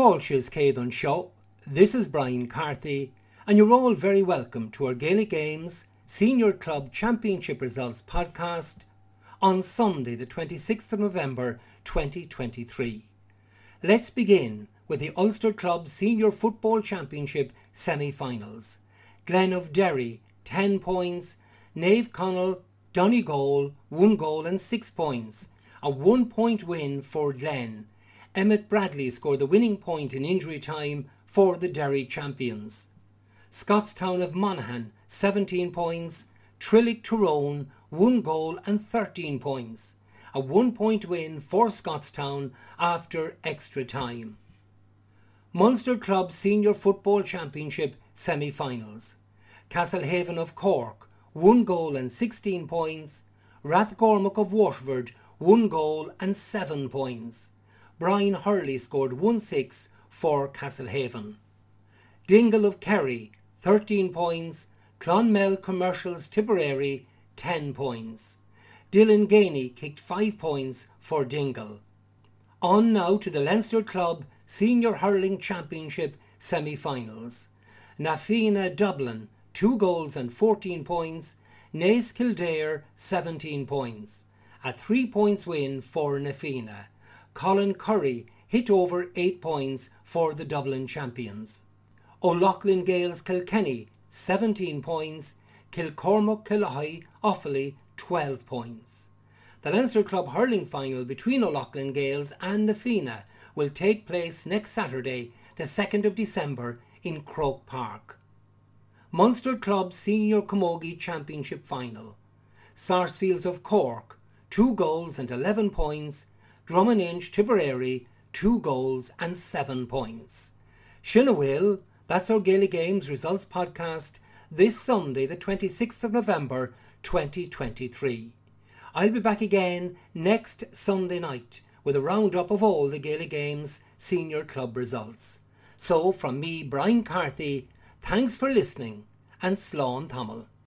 Fáilses céad an seo. This is Brian Carthy, and you're all very welcome to our Gaelic Games Senior Club Championship Results podcast on Sunday, the 26th of November 2023. Let's begin with the Ulster Club Senior Football Championship semi finals. Glen of Derry, 10 points, Naomh Conaill, Donegal, 1 goal and 6 points. A one point win for Glen Emmett Bradley scored the winning point in injury time for the Derry champions. Scotstown of Monaghan, 17 points. Trillick Tyrone, 1 goal and 13 points. A one point win for Scotstown after extra time. Munster Club Senior Football Championship semi finals. Castlehaven of Cork, 1 goal and 16 points. Rathgormack of Waterford, 1 goal and 7 points. Brian Hurley scored 1-6 for Castlehaven. Dingle of Kerry, 13 points. Clonmel Commercials Tipperary, 10 points. Dylan Geaney kicked 5 points for Dingle. On now to the Leinster Club Senior Hurling Championship semi-finals. Na Fianna Dublin, 2 goals and 14 points. Naas Kildare, 17 points. A 3 points win for Na Fianna. Colin Currie hit over 8 points for the Dublin champions. O'Loughlin Gaels Kilkenny 17 points, Kilcormac Killoughey Offaly 12 points. The Leinster Club hurling final between O'Loughlin Gaels and Fianna will take place next Saturday, the 2nd of December in Croke Park. Munster Club Senior Camogie Championship Final. Sarsfields of Cork, 2 goals and 11 points, Drom and Inch Tipperary, two goals and seven points. Shinawil, that's our Gaelic Games results podcast this Sunday, the 26th of November 2023. I'll be back again next Sunday night with a roundup of all the Gaelic Games senior club results. So, from me, Brian Carthy, thanks for listening and Slán Tamil.